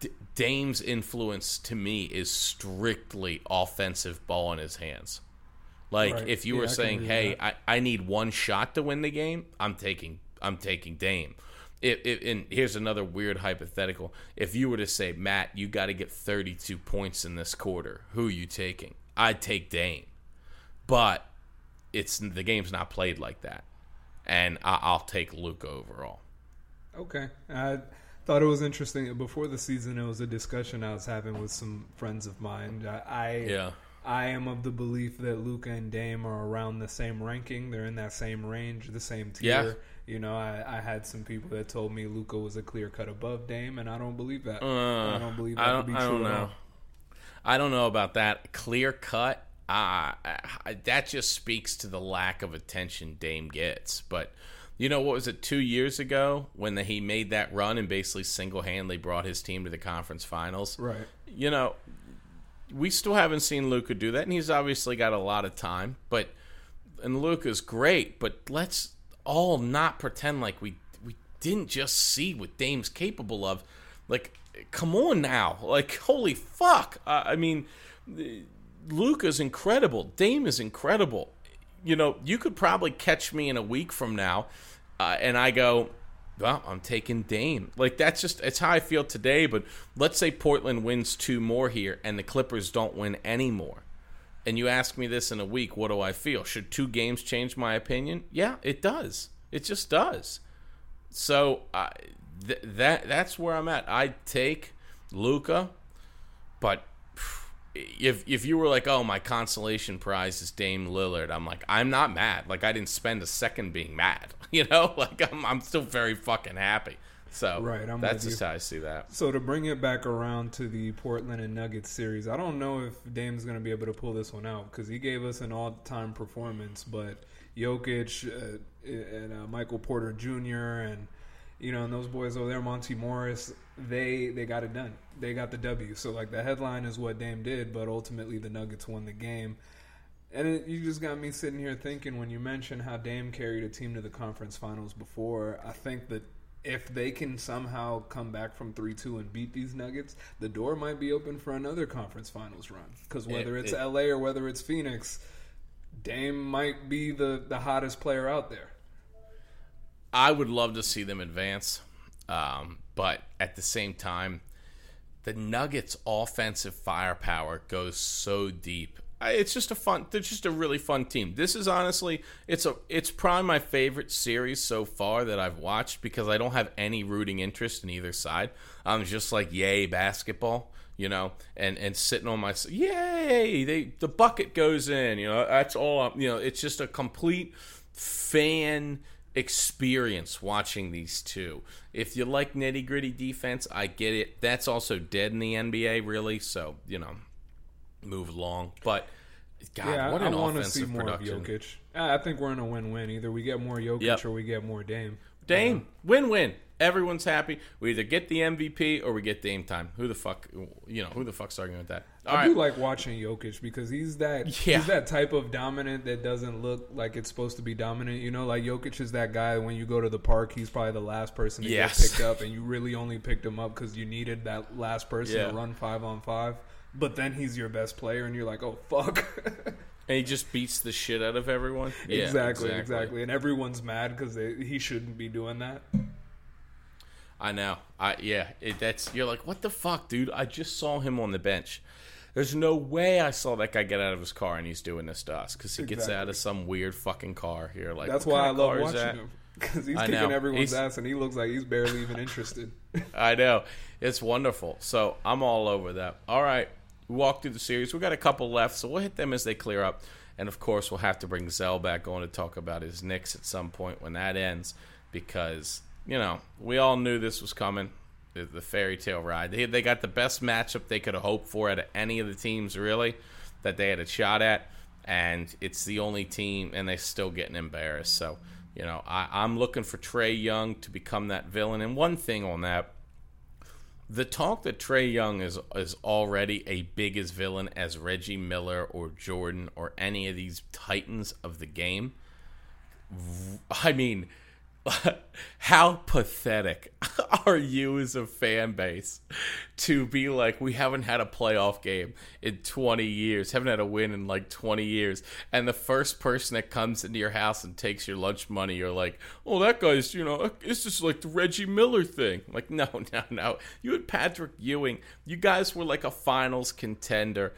Speaker 1: D- Dame's influence to me is strictly offensive ball in his hands. Like
Speaker 2: Right.
Speaker 1: if you
Speaker 2: Yeah,
Speaker 1: were
Speaker 2: I
Speaker 1: saying, "Hey. I, I need one shot to win the game," I'm taking I'm taking Dame. If, if, and here's another weird hypothetical: If you were to say, "Matt, you got to get 32 points in this quarter," who are you taking? I'd take Dame, but it's the game's not played like that, and I, I'll take Luka overall.
Speaker 2: Okay. I thought it was interesting. Before the season, it was a discussion I was having with some friends of mine. I, I
Speaker 1: Yeah.
Speaker 2: I am of the belief that Luka and Dame are around the same ranking. They're in that same range, the same tier.
Speaker 1: Yeah.
Speaker 2: You know, I, I had some people that told me Luka was a clear cut above Dame, and I don't believe that.
Speaker 1: Uh,
Speaker 2: I don't believe that
Speaker 1: I
Speaker 2: to
Speaker 1: don't,
Speaker 2: be
Speaker 1: I
Speaker 2: true
Speaker 1: don't know. I don't know about that clear cut. Uh, that just speaks to the lack of attention Dame gets. But you know what was it two years ago when the, he made that run and basically single handedly brought his team to the conference finals?
Speaker 2: Right.
Speaker 1: You know, we still haven't seen Luka do that, and he's obviously got a lot of time. But and Luka's great, but let's all not pretend like we we didn't just see what Dame's capable of. Like, come on now! Like, holy fuck! Uh, I mean, Luka's incredible. Dame is incredible. You know, you could probably catch me in a week from now, uh, and I go, well, I'm taking Dame. Like that's just it's how I feel today. But let's say Portland wins two more here, and the Clippers don't win any more. And you ask me this in a week, what do I feel? Should two games change my opinion? Yeah, it does. It just does. So uh, th- that that's where I'm at. I take Luka, but if if you were like, oh, my consolation prize is Dame Lillard, I'm like, I'm not mad. Like I didn't spend a second being mad. You know, like I'm I'm still very fucking happy. So
Speaker 2: Right, I'm
Speaker 1: that's just how I see that.
Speaker 2: So to bring it back around to the Portland and Nuggets series, I don't know if Dame's going to be able to pull this one out because he gave us an all-time performance, but Jokic uh, and uh, Michael Porter Jr. and you know and those boys over there, Monte Morris, they they got it done. They got the W. So like the headline is what Dame did, but ultimately the Nuggets won the game. And it, you just got me sitting here thinking when you mentioned how Dame carried a team to the conference finals before. I think that if they can somehow come back from 3 2 and beat these Nuggets, the door might be open for another conference finals run. Because whether
Speaker 1: It-
Speaker 2: it's
Speaker 1: it-
Speaker 2: LA or whether it's Phoenix, Dame might be the, the hottest player out there.
Speaker 1: I would love to see them advance, um, but at the same time, the Nuggets' offensive firepower goes so deep. It's just a fun. They're just a really fun team. This is honestly, it's a, it's probably my favorite series so far that I've watched because I don't have any rooting interest in either side. I'm just like, yay, basketball, you know, and and sitting on my, yay, they the bucket goes in, you know, that's all. You know, it's just a complete fan experience watching these two. If you like nitty gritty defense, I get it. That's also dead in the NBA, really. So you know, move along. But God,
Speaker 2: yeah,
Speaker 1: what
Speaker 2: I,
Speaker 1: an
Speaker 2: want to see
Speaker 1: offensive
Speaker 2: more
Speaker 1: production.
Speaker 2: of Jokic. I I think we're in a win win. Either we get more Jokic
Speaker 1: Yep.
Speaker 2: or we get more Dame.
Speaker 1: Dame, um, win win. Everyone's happy. We either get the MVP or we get Dame time. Who the fuck, you know, who the fuck's arguing with that? All
Speaker 2: I
Speaker 1: right.
Speaker 2: do like watching Jokic because he's that
Speaker 1: Yeah.
Speaker 2: he's that type of dominant that doesn't look like it's supposed to be dominant. You know, like Jokic is that guy when you go to the park, he's probably the last person to
Speaker 1: Yes.
Speaker 2: get picked up, and you really only picked him up because you needed that last person
Speaker 1: Yeah.
Speaker 2: to run five on five. But then he's your best player, and you're like, oh fuck.
Speaker 1: and he just beats the shit out of everyone. Yeah,
Speaker 2: exactly, exactly, and everyone's mad because he shouldn't be doing that.
Speaker 1: I know. I yeah. It, that's you're like, what the fuck, dude? I just saw him on the bench. There's no way I saw that guy get out of his car and he's doing this to us because he gets
Speaker 2: Exactly.
Speaker 1: out of some weird fucking car here. Like
Speaker 2: That's why I love watching
Speaker 1: that?
Speaker 2: him because he's
Speaker 1: I
Speaker 2: kicking
Speaker 1: know.
Speaker 2: everyone's
Speaker 1: He's-
Speaker 2: ass, and he looks like he's barely even interested.
Speaker 1: I know. It's wonderful. So I'm all over that. All right. We walk through the series. We got a couple left, so we'll hit them as they clear up. And of course, we'll have to bring Zell back on to talk about his Knicks at some point when that ends, because you know we all knew this was coming. The, the fairy tale ride. They they got the best matchup they could have hoped for out of any of the teams really that they had a shot at, and it's the only team, and they're still getting embarrassed. So you know I, I'm looking for Trae Young to become that villain. And one thing on that the talk that Trae Young is is already a big as villain as Reggie Miller or Jordan or any of these titans of the game. I mean, how pathetic are you as a fan base to be like we haven't had a playoff game in 20 years haven't had a win in like 20 years and the first person that comes into your house and takes your lunch money you're like oh that guy's you know it's just like the reggie miller thing. Like no no no. You had patrick ewing. You guys were like a finals contender.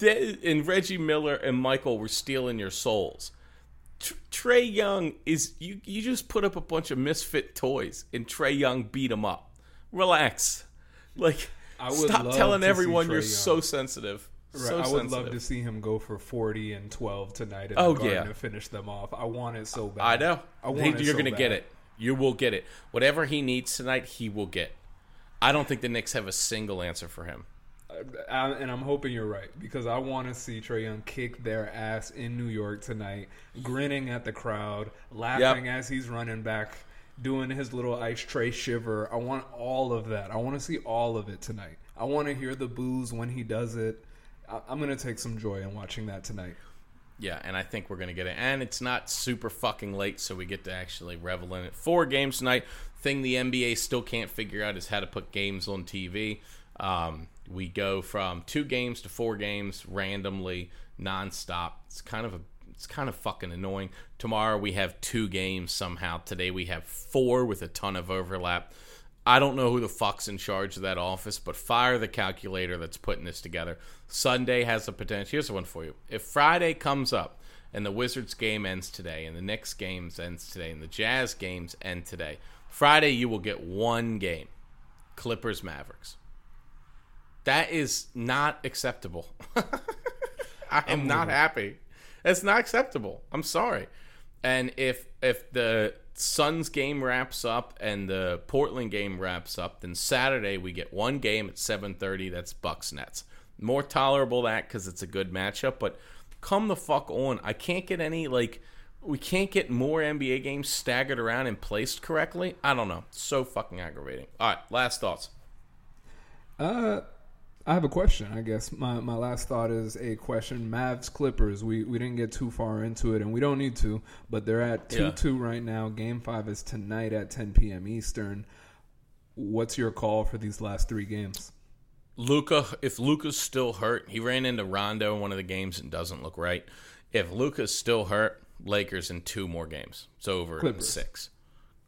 Speaker 1: And reggie miller and michael were stealing your souls Trae Young is you. You just put up a bunch of misfit toys, and Trae Young beat him up. Relax, like
Speaker 2: I would
Speaker 1: stop telling everyone you're
Speaker 2: Young.
Speaker 1: so sensitive.
Speaker 2: Right,
Speaker 1: So
Speaker 2: I would love to see him go for forty and twelve tonight. In
Speaker 1: Oh,
Speaker 2: the
Speaker 1: yeah.
Speaker 2: to finish them off. I want it so bad.
Speaker 1: I know.
Speaker 2: I want
Speaker 1: You're
Speaker 2: so
Speaker 1: gonna get it. You will get it. Whatever he needs tonight, he will get. I don't think the Knicks have a single answer for him.
Speaker 2: I, and I'm hoping you're right because I want to see Trae Young kick their ass in New York tonight, grinning at the crowd, laughing as he's running back, doing his little ice tray shiver. I want all of that. I want to see all of it tonight. I want to hear the boos when he does it. I, I'm going to take some joy in watching that tonight.
Speaker 1: Yeah, and I think we're gonna get it. And it's not super fucking late, so we get to actually revel in it. Four games tonight. Thing the NBA still can't figure out is how to put games on TV. Um, we go from two games to four games randomly, nonstop. It's kind of a it's kind of fucking annoying. Tomorrow we have two games somehow. Today we have four with a ton of overlap. I don't know who the fuck's in charge of that office, but fire the calculator that's putting this together. Sunday has the potential. Here's one for you. If Friday comes up and the Wizards game ends today, and the Knicks games ends today, and the Jazz games end today, Friday you will get one game. Clippers Mavericks. That is not acceptable. I am not happy. It's not acceptable. I'm sorry. And if if the Suns game wraps up and the Portland game wraps up, then Saturday we get one game at 7:30. That's Bucks Nets. More tolerable that because it's a good matchup. But come the fuck on. I can't get any like. We can't get more NBA games staggered around and placed correctly. I don't know. So fucking aggravating. All right, last thoughts.
Speaker 2: Uh, I have a question. I guess my, my last thought is a question. Mavs Clippers. We we didn't get too far into it, and we don't need to. But they're at two
Speaker 1: Yeah.
Speaker 2: two right now. Game five is tonight at 10 p.m. Eastern. What's your call for these last three games?
Speaker 1: Luka, if Luka's still hurt, he ran into Rondo in one of the games and doesn't look right. If Luka's still hurt, Lakers in two more games. It's over
Speaker 2: Clippers.
Speaker 1: six.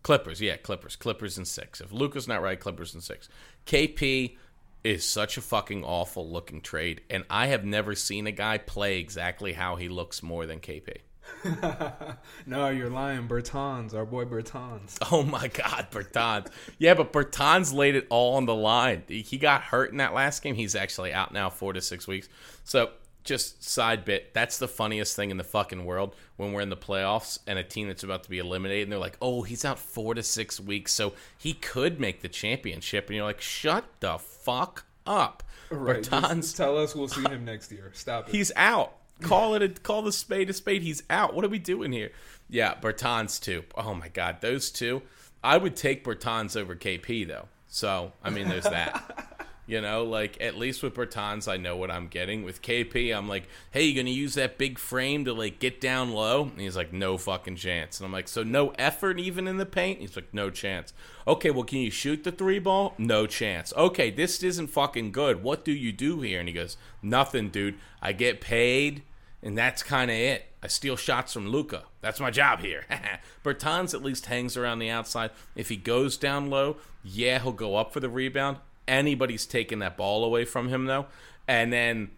Speaker 1: Clippers, yeah, Clippers. Clippers in six. If Luka's not right, Clippers in six. KP is such a fucking awful looking trade, and I have never seen a guy play exactly how he looks more than KP.
Speaker 2: No, you're lying. Bertans, our boy Bertans.
Speaker 1: Oh my God, Bertans. Yeah, but Bertans laid it all on the line. He got hurt in that last game. He's actually out now four to six weeks. So, just side bit, that's the funniest thing in the fucking world when we're in the playoffs and a team that's about to be eliminated and they're like, oh, he's out four to six weeks, so he could make the championship. And you're like, shut the fuck up.
Speaker 2: Right.
Speaker 1: Bertans,
Speaker 2: tell us we'll see him next year. Stop it.
Speaker 1: he's out. Call it a call the spade a spade. He's out. What are we doing here? Yeah, Bertans too. Oh my god, those two. I would take Bertans over KP though. So I mean, there's that. you know, like at least with Bertans, I know what I'm getting. With KP, I'm like, hey, you gonna use that big frame to like get down low? And he's like, no fucking chance. And I'm like, so no effort even in the paint? He's like, no chance. Okay, well, can you shoot the three ball? No chance. Okay, this isn't fucking good. What do you do here? And he goes, nothing, dude. I get paid, and that's kind of it. I steal shots from Luka. That's my job here. Bertans at least hangs around the outside. If he goes down low, yeah, he'll go up for the rebound. Anybody's taking that ball away from him though, and then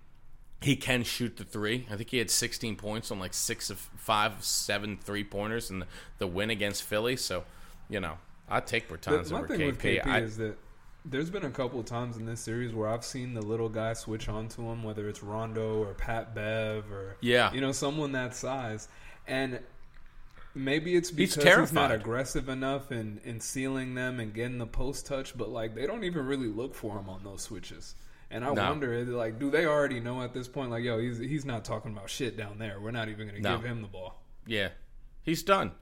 Speaker 1: he can shoot the three. I think he had 16 points on like six of five, seven three pointers in the, the win against Philly. So, you know, I'd take Bertans over
Speaker 2: thing
Speaker 1: KP.
Speaker 2: with KP
Speaker 1: I-
Speaker 2: is that there's been a couple of times in this series where I've seen the little guy switch onto him, whether it's Rondo or Pat Bev or
Speaker 1: Yeah.
Speaker 2: you know someone that size, and maybe it's because he's, not aggressive enough in in sealing them and getting the post touch, but like they don't even really look for him on those switches. And I
Speaker 1: No.
Speaker 2: wonder, like, do they already know at this point? Like, yo, he's he's not talking about shit down there. We're not even going to
Speaker 1: No.
Speaker 2: give him the ball.
Speaker 1: Yeah, he's done.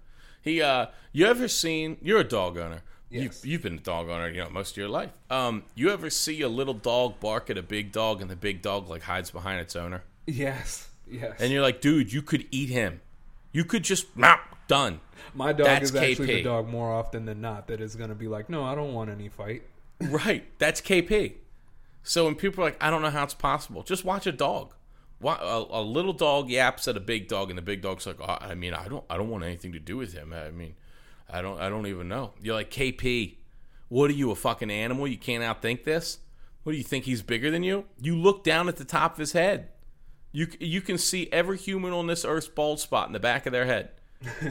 Speaker 1: He, uh, you ever seen? You're a dog owner.
Speaker 2: Yes.
Speaker 1: You, you've been a dog owner, you know, most of your life. Um, you ever see a little dog bark at a big dog, and the big dog like hides behind its owner,
Speaker 2: Yes, yes.
Speaker 1: and you're like, dude, you could eat him. You could just done.
Speaker 2: My dog
Speaker 1: That's
Speaker 2: is actually
Speaker 1: KP.
Speaker 2: the dog more often than not that is going to be like, no, I don't want any fight.
Speaker 1: Right. That's KP. So when people are like, I don't know how it's possible, just watch a dog. A, a little dog yaps at a big dog, and the big dog's like, oh, I mean, I don't, I don't want anything to do with him. I mean, I don't, I don't even know. You're like KP. What are you, a fucking animal? You can't outthink this. What do you think? He's bigger than you? You look down at the top of his head. You you can see every human on this earth's bald spot in the back of their head,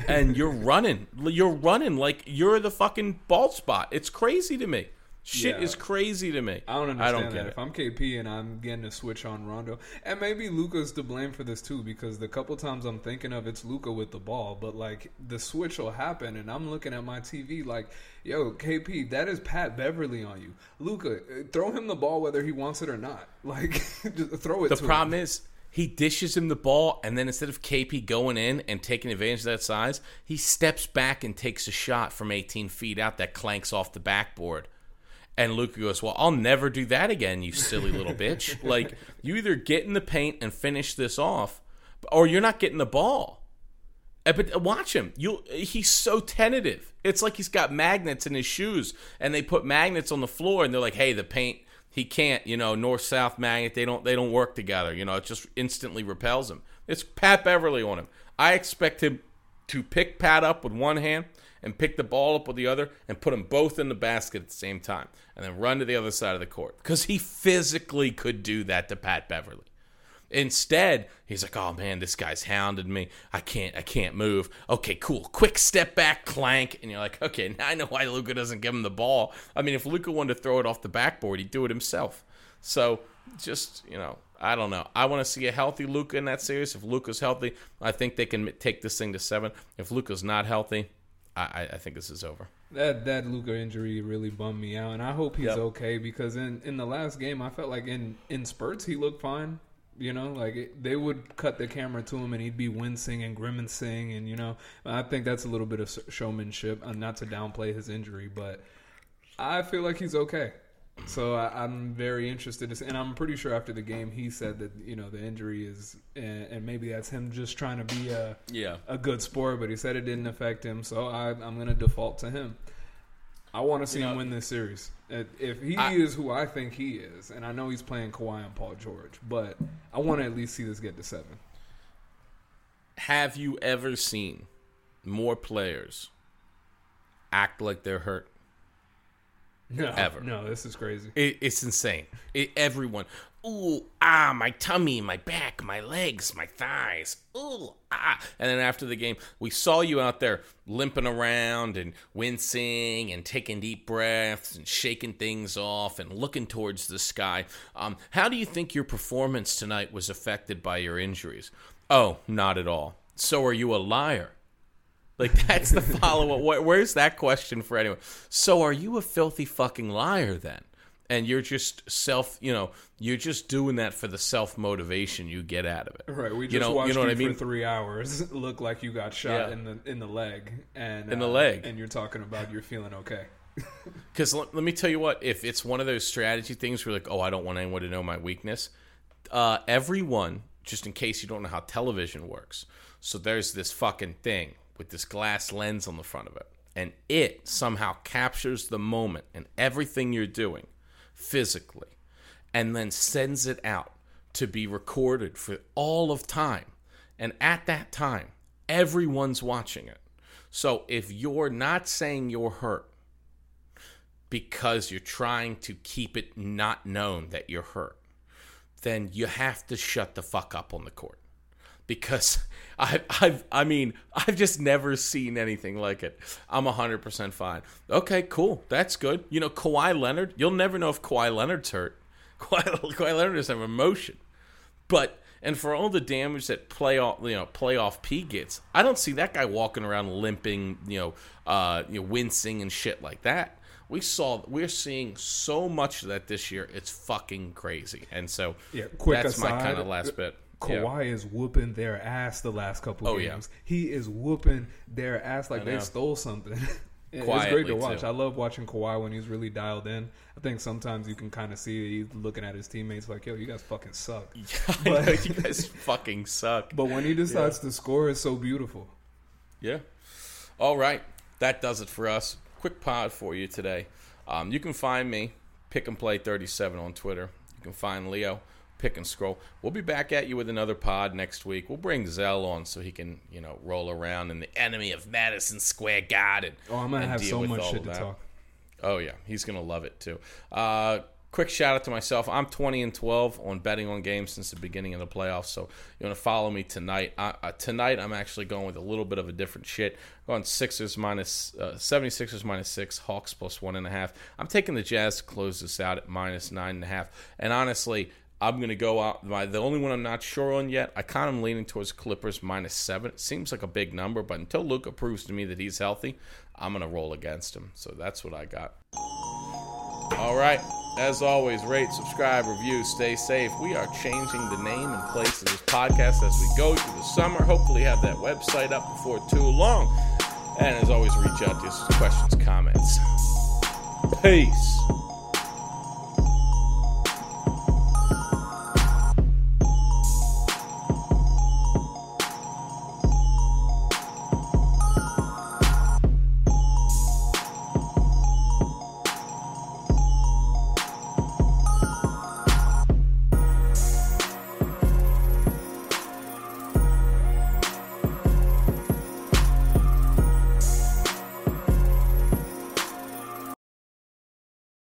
Speaker 1: and you're running. You're running like you're the fucking bald spot. It's crazy to me. Shit
Speaker 2: Yeah.
Speaker 1: is crazy to me.
Speaker 2: I don't understand I don't
Speaker 1: get
Speaker 2: that.
Speaker 1: it.
Speaker 2: If I'm KP and I'm getting a switch on Rondo, and maybe Luka's to blame for this too, because the couple times I'm thinking of it's Luka with the ball, but like the switch will happen, and I'm looking at my TV like, yo, KP, that is Pat Beverley on you. Luka, uh, throw him the ball whether he wants it or not. Like, just throw it.
Speaker 1: The problem
Speaker 2: him.
Speaker 1: is he dishes him the ball, and then instead of KP going in and taking advantage of that size, he steps back and takes a shot from 18 feet out that clanks off the backboard. And Luka goes, "Well, I'll never do that again, you silly little bitch. Like you either get in the paint and finish this off, or you're not getting the ball." Uh, But watch him. You he's so tentative. It's like he's got magnets in his shoes and they put magnets on the floor and they're like, "Hey, the paint he can't, you know, north south magnet, they don't they don't work together. You know, it just instantly repels him." It's Pat Beverley on him. I expect him to pick Pat up with one hand and pick the ball up with the other and put them both in the basket at the same time and then run to the other side of the court because he physically could do that to Pat Beverley. Instead, he's like, "Oh man, this guy's hounded me. I can't, I can't move." Okay, cool. Quick step back, clank, and you're like, "Okay, now I know why Luka doesn't give him the ball." I mean, if Luka wanted to throw it off the backboard, he'd do it himself. So, just you know, I don't know. I want to see a healthy Luka in that series. If Luka's healthy, I think they can take this thing to seven. If Luka's not healthy, I, I, think this is over.
Speaker 2: That that Luka injury really bummed me out, and I hope he's
Speaker 1: Yep.
Speaker 2: okay because in in the last game I felt like in in spurts he looked fine. You know, like it, they would cut the camera to him and he'd be wincing and grimacing, and you know, I think that's a little bit of showmanship, uh, not to downplay his injury, but I feel like he's okay. So I, I'm very interested, to see, and I'm pretty sure after the game he said that you know the injury is, and, and maybe that's him just trying to be a
Speaker 1: Yeah.
Speaker 2: a good sport, but he said it didn't affect him, so I, I'm going to default to him. I want to see
Speaker 1: You
Speaker 2: him
Speaker 1: know-
Speaker 2: win this series. If- If he
Speaker 1: I-
Speaker 2: is who I think he is, and I know he's playing Kawhi and Paul George, but I want to at least see this get to seven.
Speaker 1: Have you ever seen more players act like they're hurt?
Speaker 2: No,
Speaker 1: Ever.
Speaker 2: No, this is crazy.
Speaker 1: It, it's insane. It, everyone, ooh, ah, my tummy, my back, my legs, my thighs, ooh, ah. And then after the game, we saw you out there limping around and wincing and taking deep breaths and shaking things off and looking towards the sky. Um, how do you think your performance tonight was affected by your injuries? Oh, not at all. So are you a liar? Like that's the follow up. Where's that question for anyone? So are you a filthy fucking liar then? And you're just self, you know, you're just doing that for the self motivation you get out of it.
Speaker 2: Right, we just
Speaker 1: you know,
Speaker 2: watched
Speaker 1: you know what I mean?
Speaker 2: for three hours. Look like you got shot
Speaker 1: Yeah.
Speaker 2: in the in the leg, and
Speaker 1: In the
Speaker 2: uh,
Speaker 1: leg.
Speaker 2: and you're talking about you're feeling okay.
Speaker 1: Because let, let me tell you what, if it's one of those strategy things where like, oh, I don't want anyone to know my weakness, uh, everyone, just in case you don't know how television works, so there's this fucking thing with this glass lens on the front of it, and it somehow captures the moment and everything you're doing physically, and then sends it out to be recorded for all of time. And at that time, everyone's watching it. So if you're not saying you're hurt, because you're trying to keep it not known that you're hurt, then you have to shut the fuck up on the court. Because I, I've, I mean, I've just never seen anything like it. I'm 100% fine. Okay, cool. That's good. You know, Kawhi Leonard, you'll never know if Kawhi Leonard's hurt. Kawhi, Kawhi Leonard doesn't have emotion. But, and for all the damage that playoff, you know, playoff P gets, I don't see that guy walking around limping, you know, uh, you know, wincing and shit like that. We saw, we're seeing so much of that this year. It's fucking crazy. And so,
Speaker 2: Yeah, quick
Speaker 1: that's my kind of last bit. Yeah.
Speaker 2: Kawhi is whooping their ass the last couple
Speaker 1: Oh, yeah.
Speaker 2: games. He is whooping their ass like they stole something. it's great to watch.
Speaker 1: too.
Speaker 2: I love watching Kawhi when he's really dialed in. I think sometimes you can kind of see he's looking at his teammates like, "Yo, you guys fucking suck."
Speaker 1: I know, you guys fucking suck.
Speaker 2: But when he decides to score, it's so beautiful.
Speaker 1: Yeah. All right. That does it for us. Quick pod for you today. Um, you can find me, Pick and Play 37 on Twitter. You can find Leo, Pick and Scroll. We'll be back at you with another pod next week. We'll bring Zell on so he can, you know, roll around in the enemy of Madison Square Garden.
Speaker 2: Oh, I'm gonna have so much shit to talk.
Speaker 1: Oh yeah, he's gonna love it too. Uh, quick shout out to myself. I'm 20 and 12 on betting on games since the beginning of the playoffs. So you want to follow me tonight? Uh, uh, tonight I'm actually going with a little bit of a different shit. going Sixers minus uh, 76ers minus six, Hawks plus one and a half. I'm taking the Jazz to close this out at minus nine and a half. And honestly, I'm going to go out. My, the only one I'm not sure on yet, I kind of leaning towards Clippers minus seven. It seems like a big number, but until Luka proves to me that he's healthy, I'm going to roll against him. So that's what I got. All right. As always, rate, subscribe, review, stay safe. We are changing the name and place of this podcast as we go through the summer. Hopefully, have that website up before too long. And as always, reach out to us questions, comments. Peace.